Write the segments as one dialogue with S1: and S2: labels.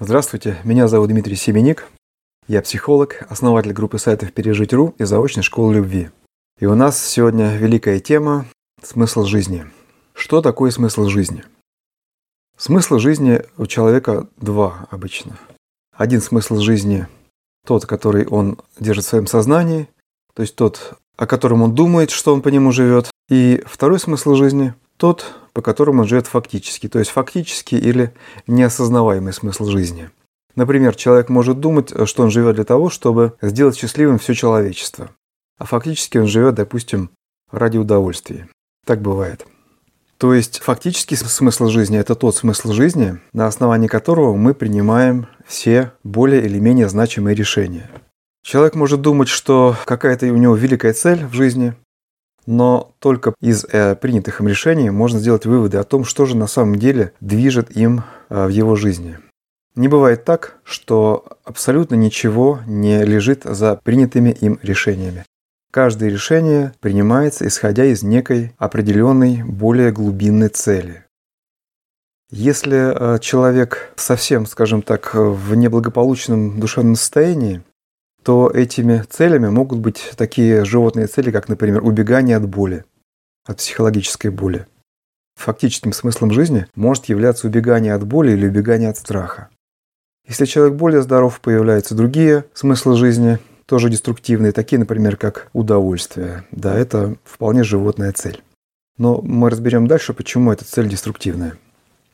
S1: Здравствуйте, меня зовут Дмитрий Семеник. Я психолог, основатель группы сайтов «Пережить.ру» и заочной школы любви. И у нас сегодня великая тема «Смысл жизни». Что такое смысл жизни? Смысл жизни у человека два обычно. Один смысл жизни – тот, который он держит в своем сознании, то есть тот, о котором он думает, что он по нему живет. И второй смысл жизни – тот, по которому он живет фактически, то есть фактически или неосознаваемый смысл жизни. Например, человек может думать, что он живет для того, чтобы сделать счастливым все человечество, а фактически он живет, допустим, ради удовольствия. Так бывает. То есть фактический смысл жизни – это тот смысл жизни, на основании которого мы принимаем все более или менее значимые решения. Человек может думать, что какая-то у него великая цель в жизни, но только из э, принятых им решений можно сделать выводы о том, что же на самом деле движет им э, в его жизни. Не бывает так, что абсолютно ничего не лежит за принятыми им решениями. Каждое решение принимается исходя из некой определенной, более глубинной цели. Если э, человек совсем, скажем так, в неблагополучном душевном состоянии, то этими целями могут быть такие животные цели, как, например, убегание от боли, от психологической боли. Фактическим смыслом жизни может являться убегание от боли или убегание от страха. Если человек более здоров, появляются другие смыслы жизни, тоже деструктивные, такие, например, как удовольствие. Да, это вполне животная цель. Но мы разберем дальше, почему эта цель деструктивная.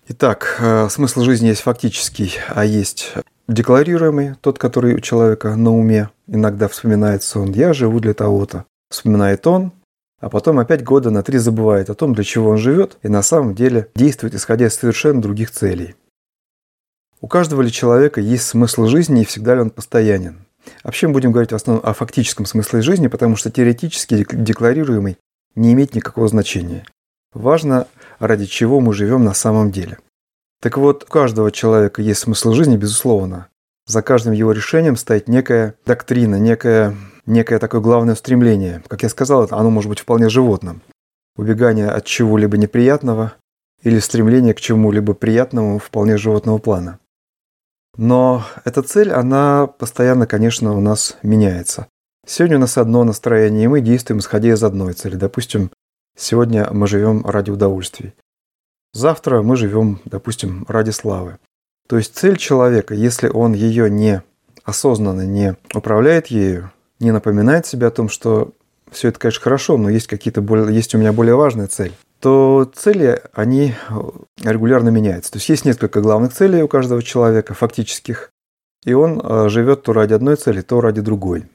S1: Итак, э, смысл жизни есть фактический, а есть декларируемый, тот, который у человека на уме. Иногда вспоминается он «я живу для того-то». Вспоминает он, а потом опять года на три забывает о том, для чего он живет, и на самом деле действует, исходя из совершенно других целей. У каждого ли человека есть смысл жизни и всегда ли он постоянен? Вообще мы будем говорить в основном о фактическом смысле жизни, потому что теоретически декларируемый не имеет никакого значения. Важно, ради чего мы живем на самом деле – так вот, у каждого человека есть смысл жизни, безусловно. За каждым его решением стоит некая доктрина, некое, некое такое главное стремление. Как я сказал, оно может быть вполне животным. Убегание от чего-либо неприятного или стремление к чему-либо приятному вполне животного плана. Но эта цель, она постоянно, конечно, у нас меняется. Сегодня у нас одно настроение, и мы действуем исходя из одной цели. Допустим, сегодня мы живем ради удовольствий. Завтра мы живем, допустим, ради славы. То есть цель человека, если он ее не осознанно не управляет ею, не напоминает себе о том, что все это, конечно, хорошо, но есть какие-то более, есть у меня более важная цель, то цели, они регулярно меняются. То есть есть несколько главных целей у каждого человека, фактических, и он э, живет то ради одной цели, то ради другой.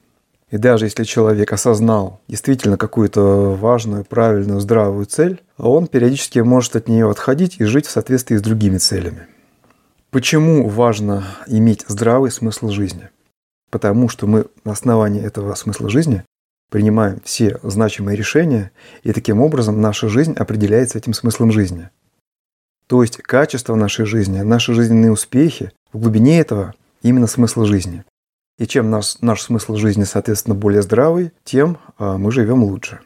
S1: И даже если человек осознал действительно какую-то важную, правильную, здравую цель, он периодически может от нее отходить и жить в соответствии с другими целями. Почему важно иметь здравый смысл жизни? Потому что мы на основании этого смысла жизни принимаем все значимые решения, и таким образом наша жизнь определяется этим смыслом жизни. То есть качество нашей жизни, наши жизненные успехи в глубине этого именно смысл жизни. И чем наш, наш смысл жизни, соответственно, более здравый, тем а, мы живем лучше.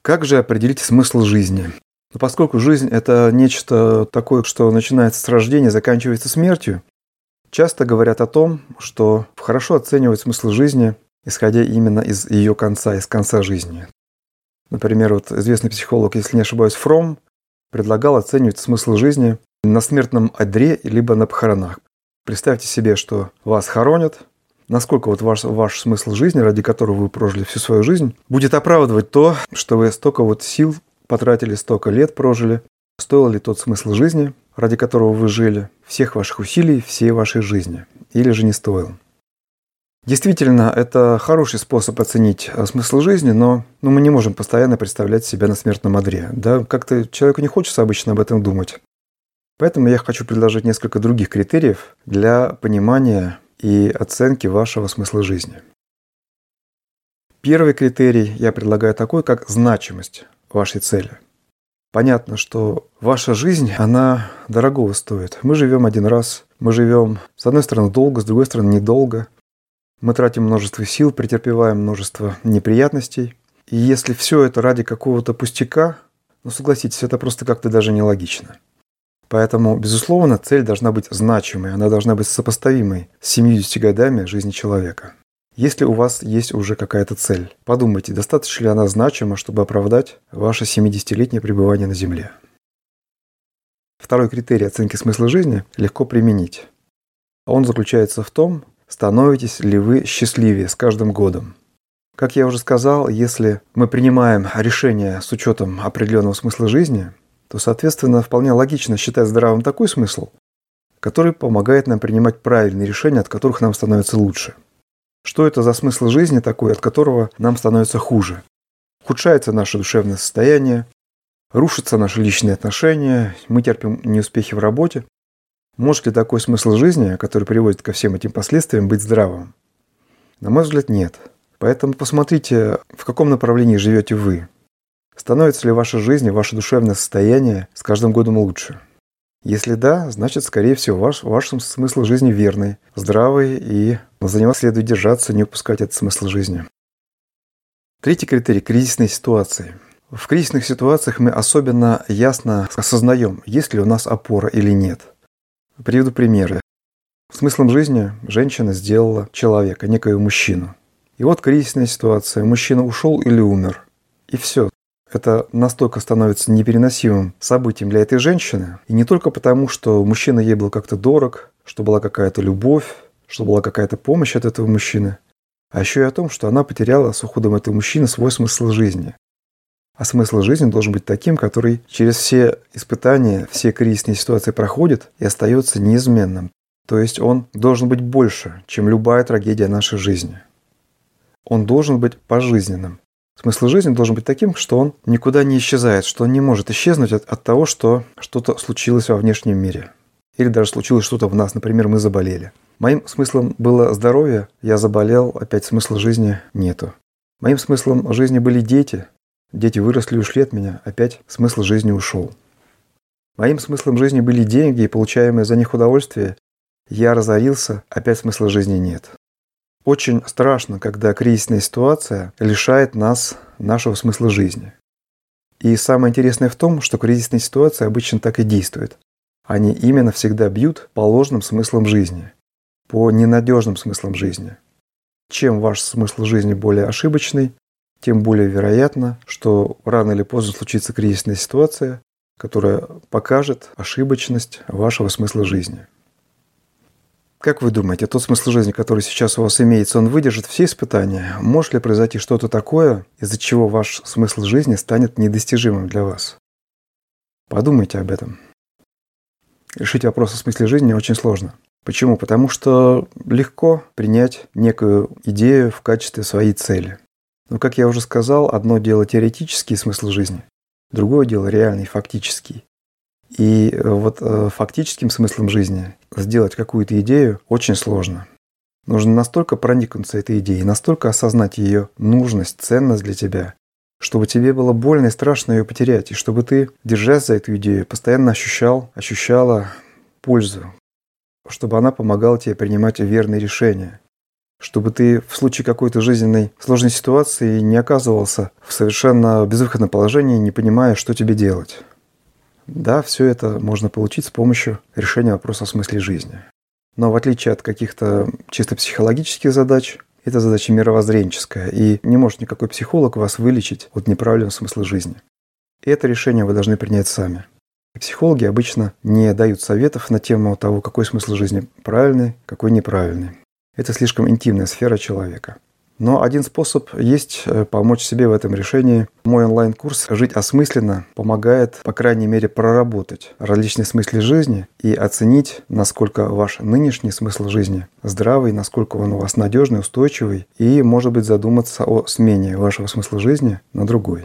S1: Как же определить смысл жизни? Но поскольку жизнь – это нечто такое, что начинается с рождения, заканчивается смертью, часто говорят о том, что хорошо оценивать смысл жизни, исходя именно из ее конца, из конца жизни. Например, вот известный психолог, если не ошибаюсь, Фром, предлагал оценивать смысл жизни на смертном одре либо на похоронах. Представьте себе, что вас хоронят, насколько вот ваш, ваш смысл жизни, ради которого вы прожили всю свою жизнь, будет оправдывать то, что вы столько вот сил потратили, столько лет прожили, стоил ли тот смысл жизни, ради которого вы жили, всех ваших усилий, всей вашей жизни, или же не стоил. Действительно, это хороший способ оценить э, смысл жизни, но ну, мы не можем постоянно представлять себя на смертном одре. Да? Как-то человеку не хочется обычно об этом думать. Поэтому я хочу предложить несколько других критериев для понимания и оценки вашего смысла жизни. Первый критерий я предлагаю такой, как значимость вашей цели. Понятно, что ваша жизнь, она дорогого стоит. Мы живем один раз, мы живем, с одной стороны, долго, с другой стороны, недолго. Мы тратим множество сил, претерпеваем множество неприятностей. И если все это ради какого-то пустяка, ну согласитесь, это просто как-то даже нелогично. Поэтому, безусловно, цель должна быть значимой, она должна быть сопоставимой с 70 годами жизни человека. Если у вас есть уже какая-то цель, подумайте, достаточно ли она значима, чтобы оправдать ваше 70-летнее пребывание на Земле. Второй критерий оценки смысла жизни легко применить. Он заключается в том, становитесь ли вы счастливее с каждым годом. Как я уже сказал, если мы принимаем решение с учетом определенного смысла жизни, то, соответственно, вполне логично считать здравым такой смысл, который помогает нам принимать правильные решения, от которых нам становится лучше. Что это за смысл жизни такой, от которого нам становится хуже? Ухудшается наше душевное состояние, рушатся наши личные отношения, мы терпим неуспехи в работе. Может ли такой смысл жизни, который приводит ко всем этим последствиям, быть здравым? На мой взгляд, нет. Поэтому посмотрите, в каком направлении живете вы. Становится ли ваша жизнь ваше душевное состояние с каждым годом лучше? Если да, значит, скорее всего, ваш, ваш смысл жизни верный, здравый, и за него следует держаться, не упускать этот смысл жизни. Третий критерий – кризисные ситуации. В кризисных ситуациях мы особенно ясно осознаем, есть ли у нас опора или нет. Приведу примеры. Смыслом жизни женщина сделала человека, некоего мужчину. И вот кризисная ситуация. Мужчина ушел или умер. И все. Это настолько становится непереносимым событием для этой женщины. И не только потому, что мужчина ей был как-то дорог, что была какая-то любовь, что была какая-то помощь от этого мужчины, а еще и о том, что она потеряла с уходом этого мужчины свой смысл жизни. А смысл жизни должен быть таким, который через все испытания, все кризисные ситуации проходит и остается неизменным. То есть он должен быть больше, чем любая трагедия нашей жизни. Он должен быть пожизненным. Смысл жизни должен быть таким, что он никуда не исчезает, что он не может исчезнуть от, от того, что что-то случилось во внешнем мире. Или даже случилось что-то в нас, например, мы заболели. Моим смыслом было здоровье, я заболел, опять смысла жизни нету. Моим смыслом жизни были дети, Дети выросли и ушли от меня, опять смысл жизни ушел. Моим смыслом жизни были деньги и получаемое за них удовольствие. Я разорился, опять смысла жизни нет. Очень страшно, когда кризисная ситуация лишает нас нашего смысла жизни. И самое интересное в том, что кризисные ситуации обычно так и действуют. Они именно всегда бьют по ложным смыслам жизни, по ненадежным смыслам жизни. Чем ваш смысл жизни более ошибочный, тем более вероятно, что рано или поздно случится кризисная ситуация, которая покажет ошибочность вашего смысла жизни. Как вы думаете, тот смысл жизни, который сейчас у вас имеется, он выдержит все испытания? Может ли произойти что-то такое, из-за чего ваш смысл жизни станет недостижимым для вас? Подумайте об этом. Решить вопрос о смысле жизни очень сложно. Почему? Потому что легко принять некую идею в качестве своей цели. Но, как я уже сказал, одно дело теоретический смысл жизни, другое дело реальный, фактический. И э, вот э, фактическим смыслом жизни сделать какую-то идею очень сложно. Нужно настолько проникнуться этой идеей, настолько осознать ее нужность, ценность для тебя, чтобы тебе было больно и страшно ее потерять, и чтобы ты, держась за эту идею, постоянно ощущал, ощущала пользу, чтобы она помогала тебе принимать верные решения, чтобы ты в случае какой-то жизненной сложной ситуации не оказывался в совершенно безвыходном положении, не понимая, что тебе делать. Да, все это можно получить с помощью решения вопроса о смысле жизни. Но в отличие от каких-то чисто психологических задач, это задача мировоззренческая, и не может никакой психолог вас вылечить от неправильного смысла жизни. И это решение вы должны принять сами. И психологи обычно не дают советов на тему того, какой смысл жизни правильный, какой неправильный. Это слишком интимная сфера человека. Но один способ есть э, помочь себе в этом решении. Мой онлайн-курс «Жить осмысленно» помогает, по крайней мере, проработать различные смыслы жизни и оценить, насколько ваш нынешний смысл жизни здравый, насколько он у вас надежный, устойчивый, и, может быть, задуматься о смене вашего смысла жизни на другой.